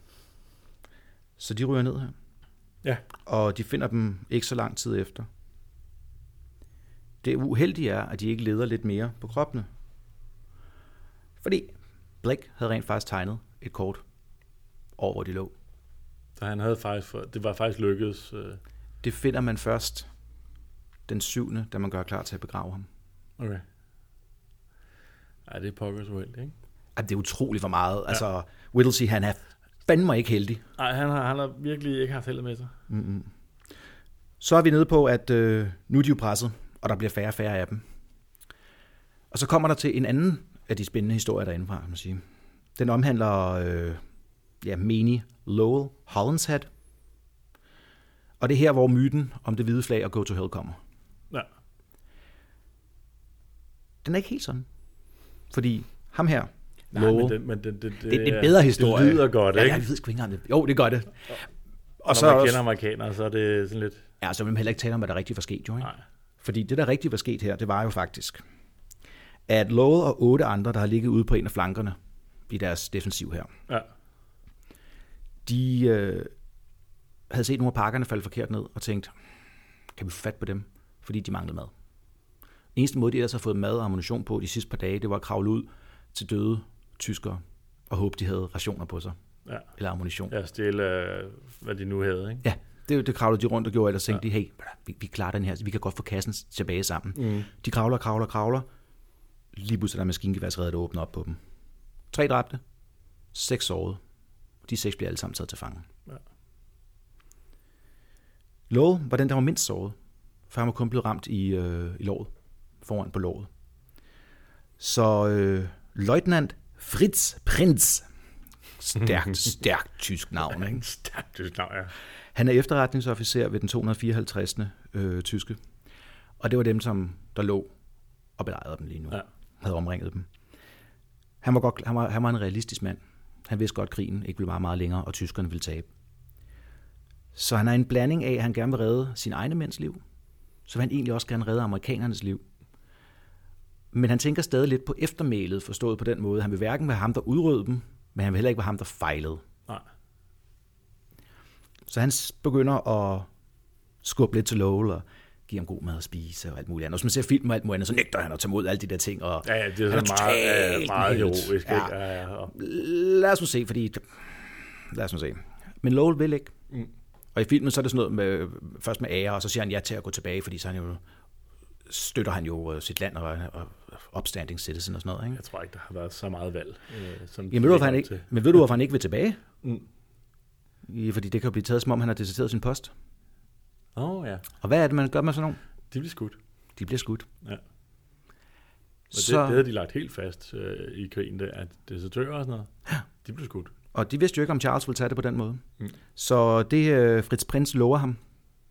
Så de ryger ned her. Ja. Og de finder dem ikke så lang tid efter. Det uheldige er, at de ikke leder lidt mere på kroppene. Fordi Blake havde rent faktisk tegnet et kort over, hvor de lå. Så han havde faktisk, det var faktisk lykkedes. Øh, Det finder man først den syvende, da man gør klar til at begrave ham. okay. Ej, det er pokkers uheldigt, ikke? Ej, det er utroligt for meget. Ja. Altså, Whittlesey, han er fandme ikke heldig. Nej, han har, han har virkelig ikke haft held med sig. Så er vi nede på, at øh, nu er de jo presset, og der bliver færre og færre af dem. Og så kommer der til en anden af de spændende historier derinde fra, kan man sige. Den omhandler øh, ja, Meni Lowell Hollandshead. Og det er her, hvor myten om det hvide flag og Go to Hell kommer. Ja. Den er ikke helt sådan. Fordi ham her, Nej, Lowell, men, den, men den, den, det, det er en bedre historie. Det lyder godt, ja, ikke? jeg ved sgu ikke engang det. Jo, det gør det. Og, og så når man kender amerikanere, så er det sådan lidt... Ja, så vil man heller ikke tale om, hvad der rigtigt var sket, jo. Ikke? Nej. Fordi det, der rigtigt var sket her, det var jo faktisk, at Lowell og otte andre, der har ligget ude på en af flankerne i deres defensiv her, Ja. De øh, havde set nogle af pakkerne falde forkert ned og tænkt, kan vi få fat på dem? Fordi de manglede mad. Eneste måde, de ellers har fået mad og ammunition på de sidste par dage, det var at kravle ud til døde tyskere og håbe, de havde rationer på sig, Ja. eller ammunition. Ja, stjæle, øh, hvad de nu havde, ikke? Ja, det, det kravlede de rundt og gjorde, ellers tænkte ja. de, hey, vi, vi klarer den her, vi kan godt få kassen tilbage sammen. Mm. De kravler, kravler, kravler. Lige pludselig er der maskingeværsreddet, der åbner op på dem. Tre dræbte, seks sårede. De seks bliver alle sammen taget til fange. Ja. Lowell var den, der var mindst såret, for han var kun blevet ramt i, øh, i låret, foran på låret. Så øh, løjtnant Fritz Prinz, stærkt, [LAUGHS] stærkt tysk navn, ikke? Stærkt tysk navn, ja. Han er efterretningsofficer ved den 254. Øh, tyske. Og det var dem, som der lå og belejrede dem lige nu. Ja. Havde omringet dem. Han var, godt, han, var, han var en realistisk mand. Han vidste godt, at krigen ikke ville vare meget længere, og tyskerne ville tabe. Så han er en blanding af, at han gerne vil redde sin egne mænds liv, så vil han egentlig også gerne redde amerikanernes liv. Men han tænker stadig lidt på eftermælet, forstået på den måde. Han vil hverken være ham, der udrydde dem, men han vil heller ikke være ham, der fejlede. Nej. Så han begynder at skubbe lidt til Lowell og give ham god mad at spise og alt muligt andet. Og hvis man ser film og alt muligt andet, så nægter han at tage imod alle de der ting. Og Ja, ja, det er han sådan meget, ja, meget heroisk, Ja. Ja, ja, og, Lad os nu se, fordi... Lad os nu se. Men Lowell vil ikke. Mm. Og i filmen så er det sådan noget med, først med ære, og så siger han ja til at gå tilbage, fordi så er han jo, støtter han jo øh, sit land og, og upstanding citizen og sådan noget. Ikke? jeg tror ikke, der har været så meget valg. Øh, som Jamen, ved du, han ikke, til. men ved du, hvorfor han ikke vil tilbage? Mm. I- Fordi det kan jo blive taget, som om han har deserteret sin post. Oh, ja. Og hvad er det, man gør med sådan nogle? De blev skudt. De bliver skudt. Ja. Og det, Så- det havde de lagt helt fast øh, i krigen, det, at desertører og sådan noget, de blev skudt. Og de vidste jo ikke, om Charles ville tage det på den måde. Mm. Så det øh, Fritz Prinz lover ham.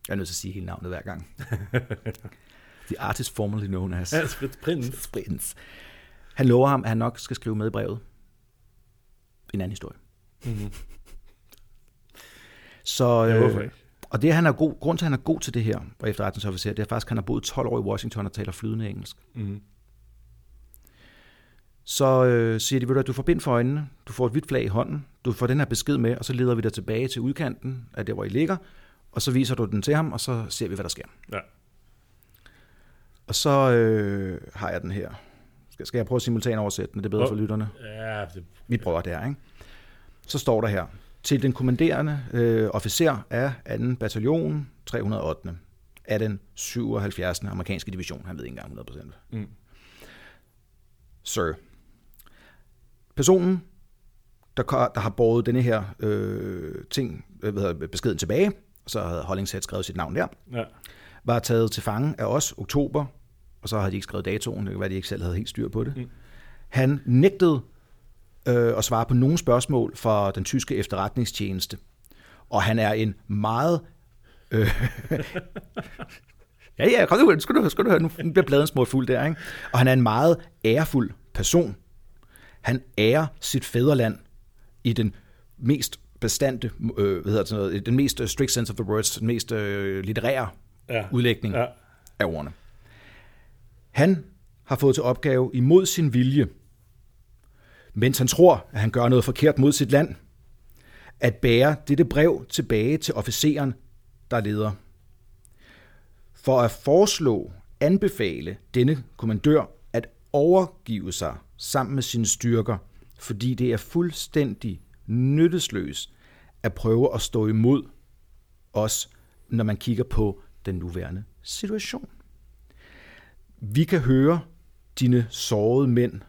Jeg er nødt til at sige hele navnet hver gang. [LAUGHS] The artist formerly known as Ja, Fritz Prinz. Fritz Prinz. Han lover ham, at han nok skal skrive med i brevet. En anden historie. Mm-hmm. Så, Ja, hvorfor øh, ikke? Og det, han er god, grund til, at han er god til det her, og efterretningsofficer, det er faktisk, at han har boet 12 år i Washington og taler flydende engelsk. Mm-hmm. Så øh, siger de, ved du, at du får bind for øjnene, du får et hvidt flag i hånden, du får den her besked med, og så leder vi dig tilbage til udkanten af der, hvor I ligger, og så viser du den til ham, og så ser vi, hvad der sker. Ja. Og så øh, har jeg den her. Skal, skal jeg prøve at simultan oversætte den? Er det bedre Hvor- for lytterne? Ja, det, Vi prøver det her, ikke? Så står der her. Til den kommanderende øh, officer af 2. bataljon 308. af den 77. amerikanske division. Han ved ikke engang 100%. Mm. Sir. Personen, der, der har båret denne her øh, ting, øh, hvad hedder, beskeden tilbage, så havde Hollingshead skrevet sit navn der, Ja. var taget til fange af os oktober, og så havde de ikke skrevet datoen, det kan være, de ikke selv havde helt styr på det. Mm. Han nægtede øh, at svare på nogle spørgsmål fra den tyske efterretningstjeneste, og han er en meget... Øh, [LAUGHS] ja, ja, kom nu, skal du, skal du høre, nu bliver bladen små fuld der, ikke? Og han er en meget ærefuld person. Han ærer sit fædreland i den mest bestandte, øh, hvad hedder det, sådan noget, den mest øh, strict sense of the words, den mest øh, litterære Ja. udlægning Ja. af ordene. Han har fået til opgave imod sin vilje, mens han tror, at han gør noget forkert mod sit land, at bære dette brev tilbage til officeren, der leder. For at foreslå, anbefale denne kommandør at overgive sig sammen med sine styrker, fordi det er fuldstændig nyttesløst at prøve at stå imod os, når man kigger på den nuværende situation. Vi kan høre dine sårede mænd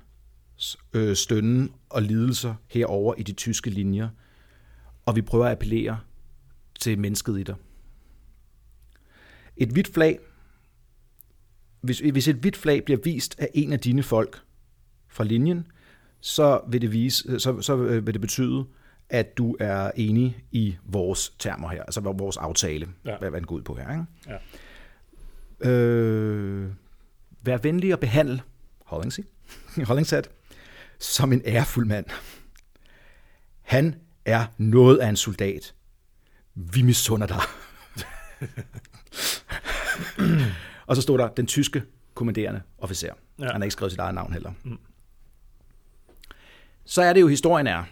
øh, stønnen og lidelser herover i de tyske linjer, og vi prøver at appellere til mennesket i dig. Et hvidt flag, hvis, hvis et hvidt flag bliver vist af en af dine folk fra linjen, så vil det, vise, så, så vil det betyde, at du er enig i vores termer her, altså vores aftale, Ja. hvad, hvad den går ud på her. Ikke? Ja. Øh, vær venlig og behandle Hollingsy, [LAUGHS] Hollingsat som en ærefuld mand. Han er noget af en soldat. Vi misunder dig. og så stod der den tyske kommanderende officer. Ja. Han har ikke skrevet sit eget navn heller. Mm. Så er det jo, historien er,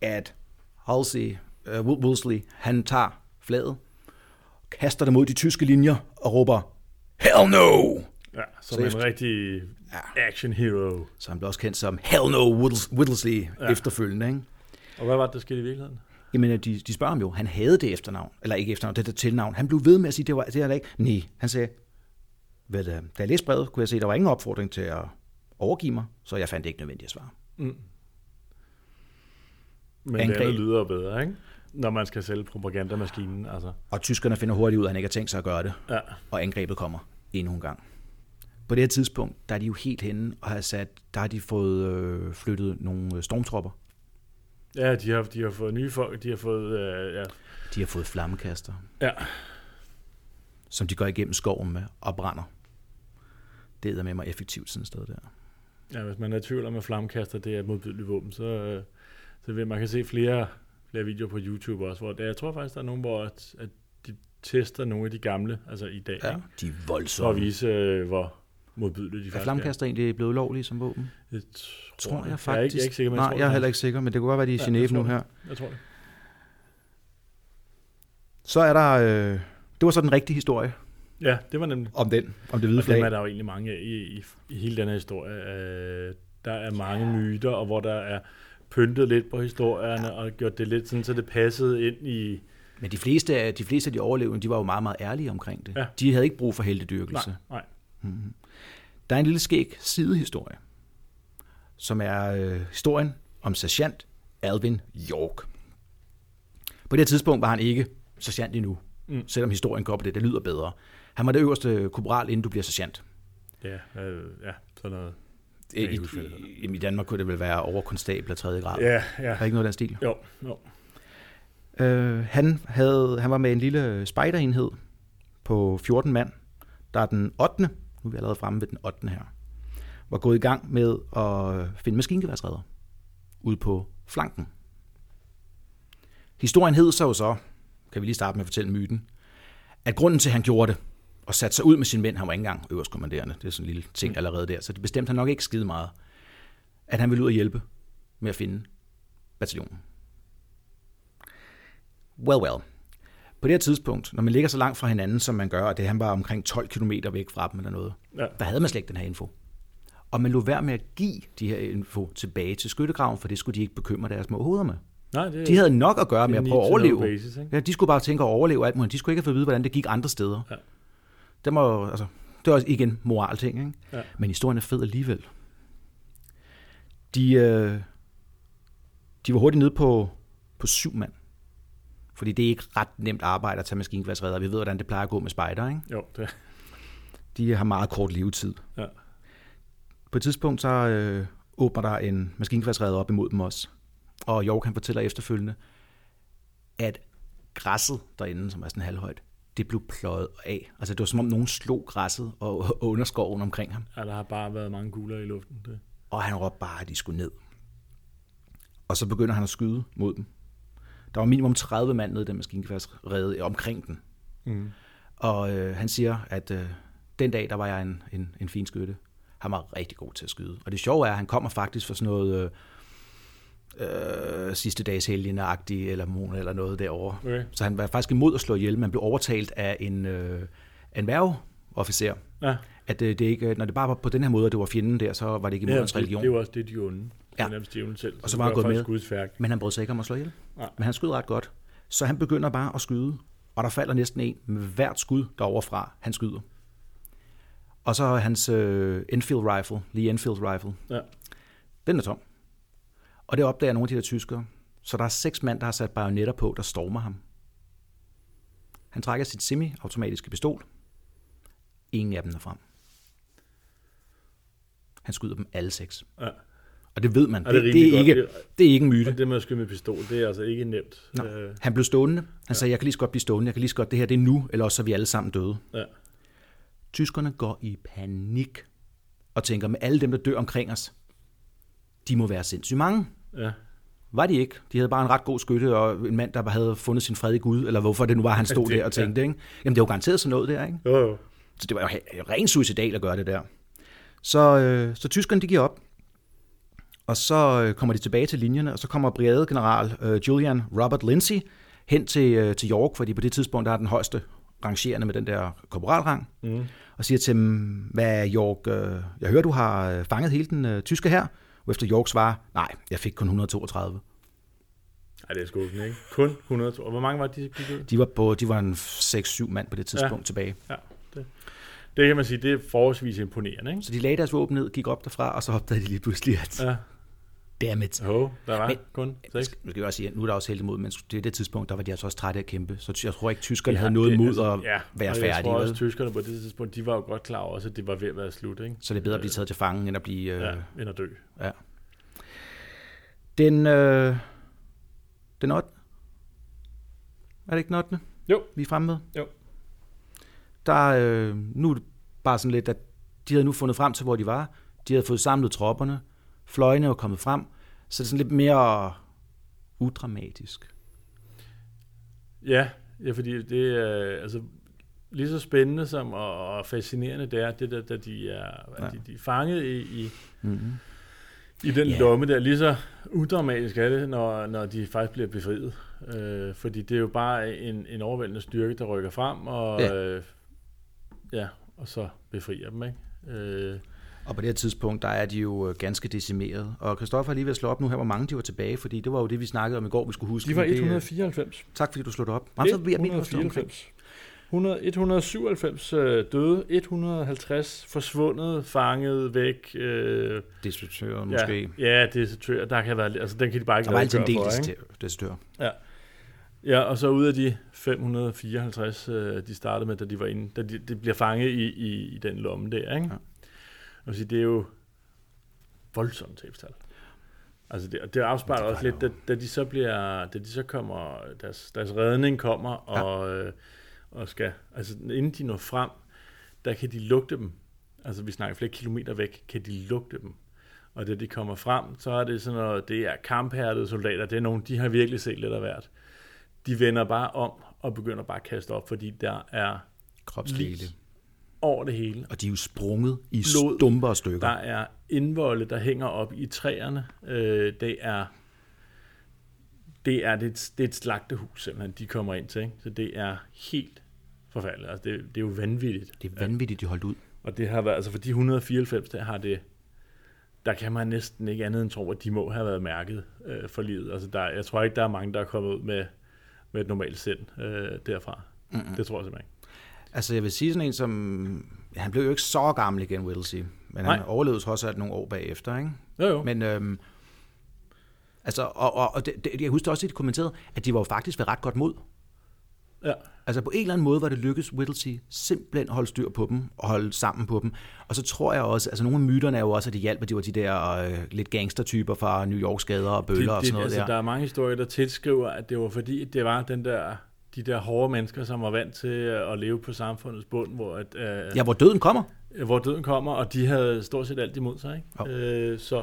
at Halsey, uh, Wolseley, han tager flaget, kaster det mod de tyske linjer og råber, Hell no! Ja, som Så en efter- rigtig action hero. Så han blev også kendt som Hell no Whittles- Whittlesey Ja. ja. efterfølgende. Ikke? Og hvad var det, der skete i virkeligheden? Jamen, øh, de, de spørger ham jo, han havde det efternavn, eller ikke efternavn, det der tilnavn. Han blev ved med at sige, det var det er ikke. Nej, han sagde, Vel, øh, da jeg læste brevet, kunne jeg se, at der var ingen opfordring til at overgive mig, så jeg fandt det ikke nødvendigt at svare. Mm. Men det Angreb. andet lyder bedre, ikke? Når man skal sælge propagandamaskinen, altså. Og tyskerne finder hurtigt ud af, at han ikke har tænkt sig at gøre det, Ja, og angrebet kommer endnu en gang. På det her tidspunkt, der er de jo helt henne og har sat, der har de fået øh, flyttet nogle øh, stormtropper. ja de, har, de har fået nye folk, de har fået, øh, ja, De har fået flammekaster, ja, som de går igennem skoven med og brænder. Det er med mig effektivt sådan et sted der. ja, hvis man er i tvivl om, at flammekaster det er et modbydeligt våben, så, øh, så vil man kan se flere, flere videoer på YouTube også, hvor det, jeg tror faktisk, der er nogen, hvor at, at de tester nogle af de gamle, altså i dag, Ja, ikke? de er for at voldsomme. vise, øh, hvor modbydelige de Er flammekaster egentlig blevet ulovlige som våben? er. Det Tror jeg Jeg er faktisk. ikke, jeg er ikke sikker, men Nej, jeg, tror, jeg er heller ikke sikker, men det kunne godt være, de er i Ja, jeg Genève tror nu her. Jeg tror det. Så er der... Øh, det var så den rigtige historie Ja, det var nemlig. om den, om det hvide Og dem er flag. der jo egentlig mange af i, i, i hele den her historie. Øh, der er mange myter, og hvor der er pyntet lidt på historierne, ja. og gjort det lidt sådan, så det passede ind i... Men de fleste, af, de fleste af de overlevende, de var jo meget, meget ærlige omkring det. Ja. De havde ikke brug for Nej, heldedyrkelse. nej. Der er en lille skæg sidehistorie, som er øh, historien om sergeant Alvin York. På det her tidspunkt var han ikke sergeant endnu, Mm. selvom historien går på det. Det lyder bedre. Han var det øverste korporal, inden du bliver sergeant. Ja, øh, ja, sådan noget. I, i, i, I Danmark kunne det vel være overkonstabel af tredje grad. Ja, ja. Er ikke noget af den stil? Jo, jo. Øh, han, havde, han var med en lille spejderenhed på 14 mand, der er den 8. Nu er vi allerede fremme ved den 8. her. Var gået i gang med at finde maskingeværsredder ude på flanken. Historien hed så jo så, kan vi lige starte med at fortælle myten, at grunden til, at han gjorde det, og satte sig ud med sine mænd, han var ikke engang øverstkommanderende, det er sådan en lille ting allerede der, så det bestemte han nok ikke skide meget, at han ville ud og hjælpe med at finde bataljonen. Well, well. På det her tidspunkt, når man ligger så langt fra hinanden, som man gør, og det han var omkring 12 km væk fra dem eller noget, Ja. der havde man slet ikke den her info. Og man lå værd med at give de her info tilbage til skyttegraven, for det skulle de ikke bekymre deres små hoveder med. Nej, det, De havde nok at gøre med at prøve at overleve. basis, ikke? Ja, de skulle bare tænke at overleve alt muligt. De skulle ikke have fået at vide, hvordan det gik andre steder. Ja. Det, må, altså, det er også igen moral ting, ikke? Ja. Men historien er fed alligevel. De, øh, de var hurtigt nede på, på syv mand. Fordi det er ikke ret nemt arbejde at tage maskingeværdsredder. Vi ved, hvordan det plejer at gå med spejder, ikke? Jo, det, De har meget kort levetid. Ja. På et tidspunkt så øh, åbner der en maskingeværdsredder op imod dem også. Og York han fortæller efterfølgende, at græsset derinde, som er sådan halvhøjt, det blev pløjet af. Altså det var som om nogen slog græsset og, [LAUGHS] og underskoven omkring ham. ja, der har bare været mange kugler i luften. Det. Og han råbte bare, at de skulle ned. Og så begynder han at skyde mod dem. Der var minimum 30 mand nede i den maskingeværsrede omkring den. Mm. Og øh, han siger, at øh, den dag, der var jeg en, en, en fin skytte. Han var rigtig god til at skyde. Og det sjove er, at han kommer faktisk fra sådan noget øh, øh, sidste dags helgene eller mon eller noget derovre. Okay. Så han var faktisk imod at slå ihjel, men blev overtalt af en, øh, en værgeofficer, Ja, at øh, det ikke, når det bare var på den her måde, at det var fjenden der, så var det ikke imod ja hans det, religion. det er jo også det, de onde. Ja. Nærmest djævlen selv. Og så var han gået med. Men han brød sig ikke om at slå ihjel. Nej. Men han skød ret godt. Så han begynder bare at skyde, og der falder næsten en med hvert skud derovre fra, han skyder. Og så hans øh, Enfield rifle, Lee Enfield rifle, Ja. den er tom. Og det opdager nogle af de der tyskere. Så der er seks mand, der har sat bajonetter på, der stormer ham. Han trækker sit semi-automatiske pistol. Ingen af dem er frem. Han skyder dem alle seks. Ja. Og det ved man. Og det er Det, det, er, ikke, godt. det er ikke en myte. Og det med at skyde med pistol, det er altså ikke nemt. Nå. Øh, Han blev stående. Han sagde, jeg kan lige så godt blive stående. Jeg kan lige så godt, det her det er nu, eller også så er vi alle sammen døde. ja. Tyskerne går i panik og tænker, med alle dem, der dør omkring os, de må være sindssygt mange. ja. Var de ikke? De havde bare en ret god skytte, og en mand, der havde fundet sin fred i Gud, eller hvorfor det nu var, han stod Det- der og tænkte. Ikke? Jamen, det var garanteret sådan noget der, ikke? Jo, jo. Så det var jo rent suicidalt at gøre det der. Så, øh, så tyskerne, de giver op. Og så øh, kommer de tilbage til linjerne, og så kommer brigadegeneral øh, Julian Robert Lindsay hen til, øh, til York, fordi på det tidspunkt, der er den højeste rangerende med den der korporalrang, Mm. og siger til dem, hvad York, øh, jeg hører, du har fanget hele den øh, tyske her, og efter York svarer, nej, jeg fik kun 132. Ej, det er skuffende, ikke? Kun 100. Og hvor mange var de? De var, på, de var en 6-7 mand på det tidspunkt ja. tilbage. Ja, det, det kan man sige, det er forholdsvis imponerende, ikke? Så de lagde deres våben ned, gik op derfra, og så opdagede de lige pludselig, at Ja. Damn it, Jo, der var Men- kun seks. skal- Nu skal jeg også sige, nu er der også heldig mod, men det er det tidspunkt, der var de altså også trætte af at kæmpe. Så jeg tror ikke, tyskerne Ja, havde noget det- mod altså, at ja, være og Jeg færdige. tror også, tyskerne på det tidspunkt, de var jo godt klar over, også, at det var ved at være slut, ikke? Så det er bedre at blive taget til fange, end at blive... Øh, Ja, end at dø. ja. Den, øh, den 8. Er det ikke den 8. Jo. Vi er fremme med? Jo. Der, øh, nu er det bare sådan lidt, at de havde nu fundet frem til, hvor de var. De havde fået samlet tropperne. Fløjene var kommet frem. Så det er sådan lidt mere udramatisk. Ja, ja fordi det er altså, lige så spændende som og, og fascinerende det er, det der, da de er, ja. De, de er fanget i, i, Mm-hmm. i den yeah. lomme der. Lige så udramatisk er det, når, når de faktisk bliver befriet. Øh, fordi det er jo bare en, en overvældende styrke, der rykker frem, og Ja. øh, ja, og så befrier dem, ikke? Øh, Og på det her tidspunkt, der er de jo øh, ganske decimeret. Og Christoffer har lige ved at slå op nu her, hvor mange de var tilbage, fordi det var jo det, vi snakkede om i går, vi skulle huske. de var Men det, øh, 194. Tak fordi du slog det op. Jamen, så er er omkring. 194. 100, 197 øh, døde, 150 forsvundet, fanget væk. Øh, Desertører måske. Ja, ja desertører. Der kan være, altså, den kan de bare ikke Der var altid en del for, desertører. Ja, og så ud af de 554, øh, de startede med, da de var inde, da de, de bliver fanget i, i, i den lomme der, ikke? Ja. Og sige, det er jo voldsomt tabstal. Altså det, det afspejler også lidt, da, da, de så bliver, da de så kommer, deres, deres redning kommer, og, øh, og skal, altså inden de når frem, der kan de lugte dem. Altså vi snakker flere kilometer væk, kan de lugte dem. Og da de kommer frem, så er det sådan noget, det er kamphærdede soldater, det er nogen, de har virkelig set lidt af hvert. De vender bare om og begynder bare at kaste op, fordi der er Kropsdele. Over det hele. Og de er jo sprunget i Blod. stumper og stykker. Der er indvolde, der hænger op i træerne. Øh, det er det er, det, et, det er et slagtehus, simpelthen, de kommer ind til. Ikke? Så det er helt forfærdeligt. Altså, det, det er jo vanvittigt. Det er vanvittigt, de holdt ud. Og det har været, altså for de 194, der har det, der kan man næsten ikke andet end tro, at de må have været mærket øh, for livet. Altså der, jeg tror ikke, der er mange, der er kommet ud med, med et normalt sind øh, derfra. Mm-hmm. Det tror jeg simpelthen ikke. Altså jeg vil sige sådan en som, ja, han blev jo ikke så gammel igen, Whittlesey, men Nej. han overlevede trods alt nogle år bagefter, ikke? Jo, jo. Men øhm, altså, og, og, og det, det, jeg husker også, at de kommenterede, at de var jo faktisk ved ret godt mod. Ja. Altså på en eller anden måde var det lykkedes Whittlesey simpelthen at holde styr på dem og holde sammen på dem. Og så tror jeg også, altså nogle af myterne er jo også, at de hjalp, at de var de der øh, lidt gangstertyper fra New Yorks gader og bøller og sådan noget altså, der. Der er mange historier, der tilskriver, at det var fordi, det var den der, de der hårde mennesker, som var vant til at leve på samfundets bund, hvor, at, øh, Ja, hvor døden kommer. hvor døden kommer, og de havde stort set alt imod sig. Ikke? Øh, så,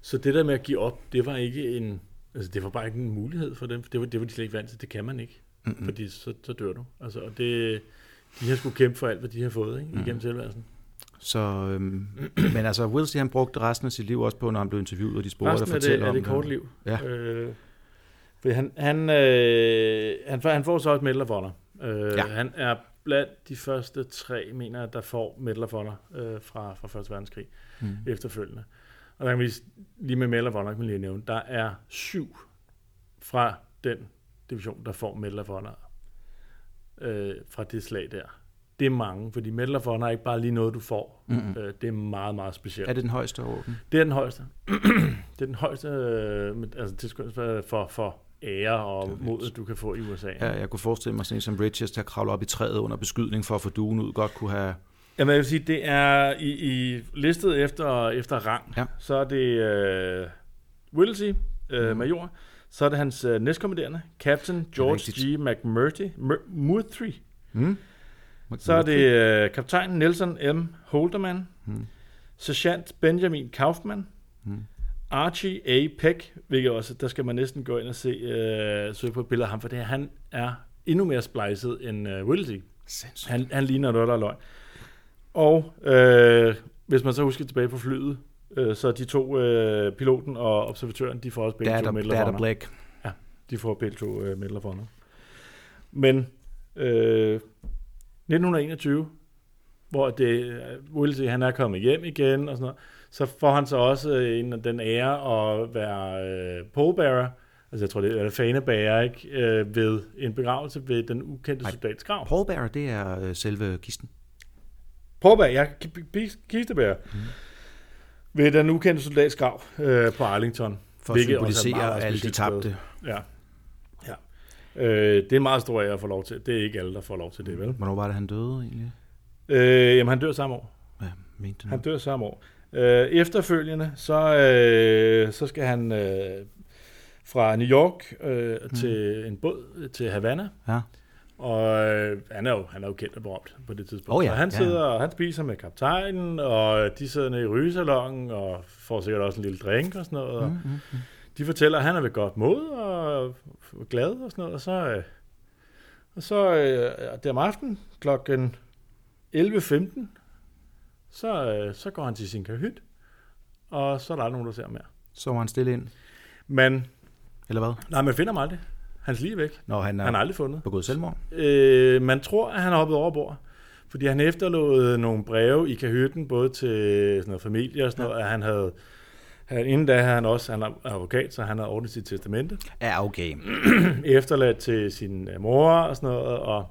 så det der med at give op, det var ikke en, altså det var bare ikke en mulighed for dem. Det var, det var de slet ikke vant til. Det kan man ikke, mm-hmm. fordi så, så dør du. Altså, og det, de har skulle kæmpe for alt, hvad de har fået ikke? igennem tilværelsen. Så, øhm, [CLEARS THROAT] men altså, Whittlesey han brugte resten af sit liv også på, når han blev interviewet, og de spurgte at Resten af det, fortælle er om det kort liv. Ja. Øh, for han, han, øh, han, får- han får så også Medal of Honor. Øh, Ja. Han er blandt de første tre, mener jeg, der får Medal of Honor øh, fra, fra Første Verdenskrig Mm. efterfølgende. Og der kan vi lige med Medal of Honor, kan man lige nævne, der er syv fra den division, der får Medal of Honor øh, fra det slag der. Det er mange, fordi Medal of Honor er ikke bare lige noget, du får. Mm-mm. Øh, det er meget, meget specielt. Er det den højeste orden? Det er den højeste. [CLEARS THROAT] det er den højeste øh, altså, tilskyndelse for, for ære og mod, du kan få i USA. Ja, jeg kunne forestille mig sådan en som Bridges, der kravler op i træet under beskydning for at få duen ud, godt kunne have... Jamen, jeg vil sige, det er i, i listet efter, efter rang. Ja. Så er det øh, Whittlesey, øh, Mhm. major. Så er det hans øh, næstkommanderende, Captain George. G. McMurtry. Mur- Murtry. Mm? Så er det øh, kaptajn Nelson M. Holderman. Mm. Sergeant Benjamin Kaufman. Mm. Archie A. Peck, hvilket også, der skal man næsten gå ind og se, øh, søge på et billede af ham, for det, han er endnu mere splicet end øh. Sindssygt. Han, han ligner noget, der er løgn. Og øh, hvis man så husker tilbage på flyet, øh, så de to, øh, piloten og observatøren, de får også begge to er der Honor. Black. De får begge to øh, Medal of Honor. Men øh, 1921, hvor det, øh, Whittlesey, han er kommet hjem igen og sådan noget, så får han så også øh, en, den ære at være øh, påbærer, altså jeg tror det er fanebærer, ikke, øh, ved en begravelse ved den ukendte Nej. soldats grav. Pallbearer, det er øh, selve kisten. Påbærer, ja, ki- ki- kistebærer. Mm. Ved den ukendte soldats grav øh, på Arlington. For at er symbolisere meget, meget alle de sted. tabte. Ja. ja. Øh, det er en meget stor ære at få lov til. Det er ikke alle, der får lov til det, vel? Hvornår var det, han døde egentlig? Øh, jamen, han dør samme år. Ja, mente Han han. dør samme år. Øh, efterfølgende, så, øh, så skal han øh, fra New York øh, til en båd til Havana. Ja. Og øh, han, er jo, han er jo kendt og berømt på det tidspunkt. Åh ja, så han ja. sidder og han spiser med kaptajnen, og de sidder nede i rygesalongen, og får sikkert også en lille drink og sådan noget. Og Mm, mm, mm. de fortæller, at han er ved godt mod og glad og sådan noget. Og så, øh, og så øh, der om aftenen klokken 11.15, så, øh, så går han til sin kahyt, og så er der aldrig nogen, der ser ham mere. Så var han stille ind, Men, eller hvad? nej, man finder ham aldrig. Hans liv er væk. Når han er Han er aldrig fundet. begået selvmord. Øh, man tror, at han har hoppet over bord. Fordi han efterlod nogle breve i kahytten, både til sådan noget familie og sådan noget, at han havde... Han, inden da havde han også, han er advokat, så han havde ordnet sit testamente. Ja, okay. [CLEARS THROAT] efterladt til sin øh, mor og sådan noget, og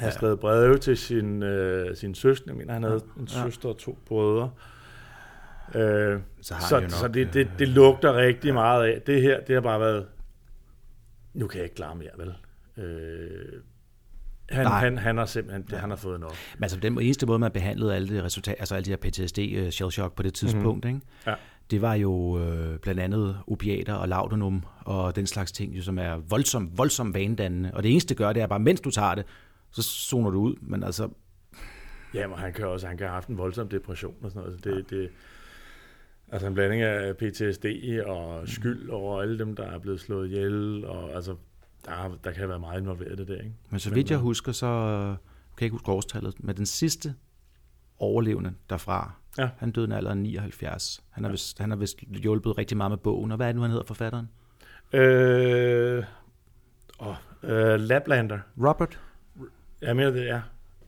har Ja. skrevet breve til sin, øh, sin søster. Jeg mener, han havde en Ja. søster og to brødre. Øh, Så har så han nok, så det, øh, det, det lugter rigtig meget af. Det her, det har bare været, nu kan jeg ikke klare mere, vel? Øh, han, Nej. han, han har simpelthen, det, han har fået nok. Men altså, den eneste måde, man behandlede alle de resultater, altså alle de her PTSD, uh, shell shock på det tidspunkt, mm-hmm. ikke? Ja. det var jo øh, blandt andet opiater og laudanum og den slags ting, jo, som er voldsomt, voldsomt vanedannende. Og det eneste, det gør, det er bare, mens du tager det, så zoner du ud. Men altså, Ja, men han kan også, han kan have haft en voldsom depression og sådan noget. Så det, det, altså en blanding af PTSD og skyld over alle dem, der er blevet slået ihjel, og altså, der, der kan være meget involveret i det der, ikke? men så vidt jeg øh, husker, så kan jeg ikke huske årstallet, men den sidste overlevende derfra, Ja. han døde i en alder af 79. Han har, vist, han har vist hjulpet rigtig meget med bogen. Og hvad er det nu, han hedder, forfatteren? Øh, åh, øh, Laplander. Robert? Jeg mener det, ja.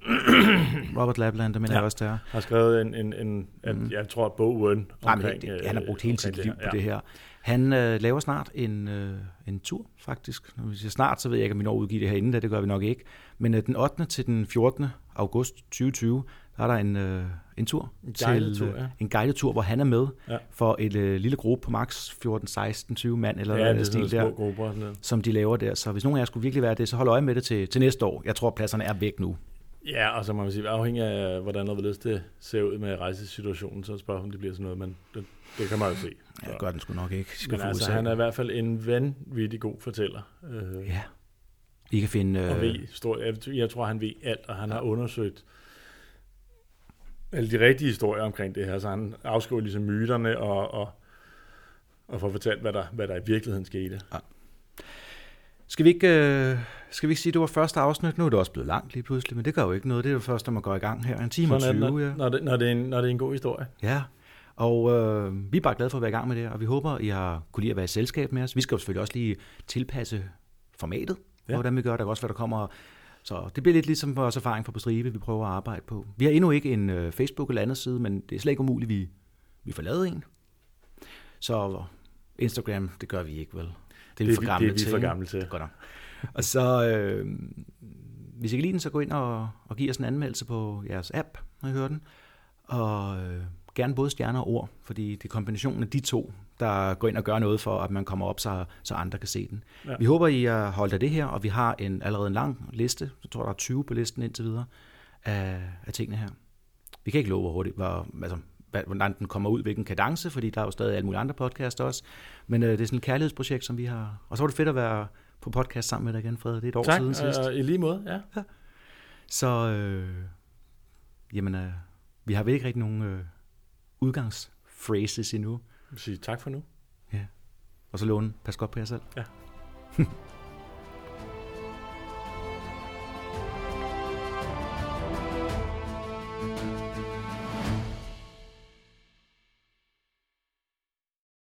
[CLEARS THROAT] Robert Lapland, der mener Ja. jeg også, det er. har skrevet en, en, en at, Mhm. jeg tror, et bog Word Nej, omkring... det, øh, han har brugt hele omkring sit liv på det her. Han øh, laver snart en, øh, en tur, faktisk. Når vi siger snart, så ved jeg ikke, om vi når at udgive det her inden, da det gør vi nok ikke. Men øh, den 8. til den 14. august 2020, der er der en, øh, en tur. En guided tur, øh, ja. En guided tur, hvor han er med Ja. for et øh, lille gruppe på max 14, 16, 20 mand, eller Ja, er sådan stil der, grupper sådan noget. som de laver der. Så hvis nogen af jer skulle virkelig være det, så hold øje med det til, til næste år. Jeg tror, pladserne er væk nu. Ja, og så må man sige, afhængig af, hvordan og hvorledes det ser ud med rejsesituationen, så spørger om det bliver sådan noget, men det, det kan man jo se. Ja, det gør den sgu nok ikke. De skal Men altså, USA. han er i hvert fald en vanvittig god fortæller. Øh, Ja. I kan finde... og Øh, ved stor, jeg, jeg tror, han ved alt, og han har undersøgt alle de rigtige historier omkring det her, så han afskriver ligesom myterne og, og, og får fortalt, hvad der, hvad der i virkeligheden skete. Skal vi ikke, øh, skal vi ikke sige, at det var første afsnit? Nu er det også blevet langt lige pludselig, men det gør jo ikke noget. Det er jo først, når man går i gang her. En time og Sådan er 20, det, ja. når, når, det, når, det er en, når det er en god historie. ja. Og øh, vi er bare glade for at være i gang med det og vi håber, I har kunne lide at være i selskab med os. Vi skal jo selvfølgelig også lige tilpasse formatet, ja. Ja. hvordan vi gør. Der kan også være, der kommer... Så det bliver lidt ligesom vores erfaring fra på stribe, vi prøver at arbejde på. Vi har endnu ikke en øh, Facebook eller andet side, men det er slet ikke umuligt, vi, vi får lavet en. Så Instagram, det gør vi ikke vel. Det er vi for gamle det er vi til. for gamle til. Godt nok. Og så, øh, hvis I kan lide den, så gå ind og, og giv os en anmeldelse på jeres app, når I hører den. Og øh, gerne både stjerner og ord, fordi det er kombinationen af de to, der går ind og gør noget for, at man kommer op, så, så andre kan se den. Ja. Ja. Vi håber, I har holdt af det her, og vi har en allerede en lang liste. Jeg tror, der er 20 på listen indtil videre af, af tingene her. Vi kan ikke love, hvor hurtigt, hvor, altså, hvordan den kommer ud, hvilken kadence, fordi der er jo stadig alle mulige andre podcasts også. Men øh, det er sådan et kærlighedsprojekt, som vi har... Og så var det fedt at være på podcast sammen med dig igen, Fred. Det er et år Tak, siden sidst. og i lige måde, ja. Så, øh, jamen, øh, vi har vel ikke rigtig nogen øh, udgangsphrases endnu. Jeg vil sige tak for nu. Og så låne, pas godt på jer selv. Ja. [LAUGHS]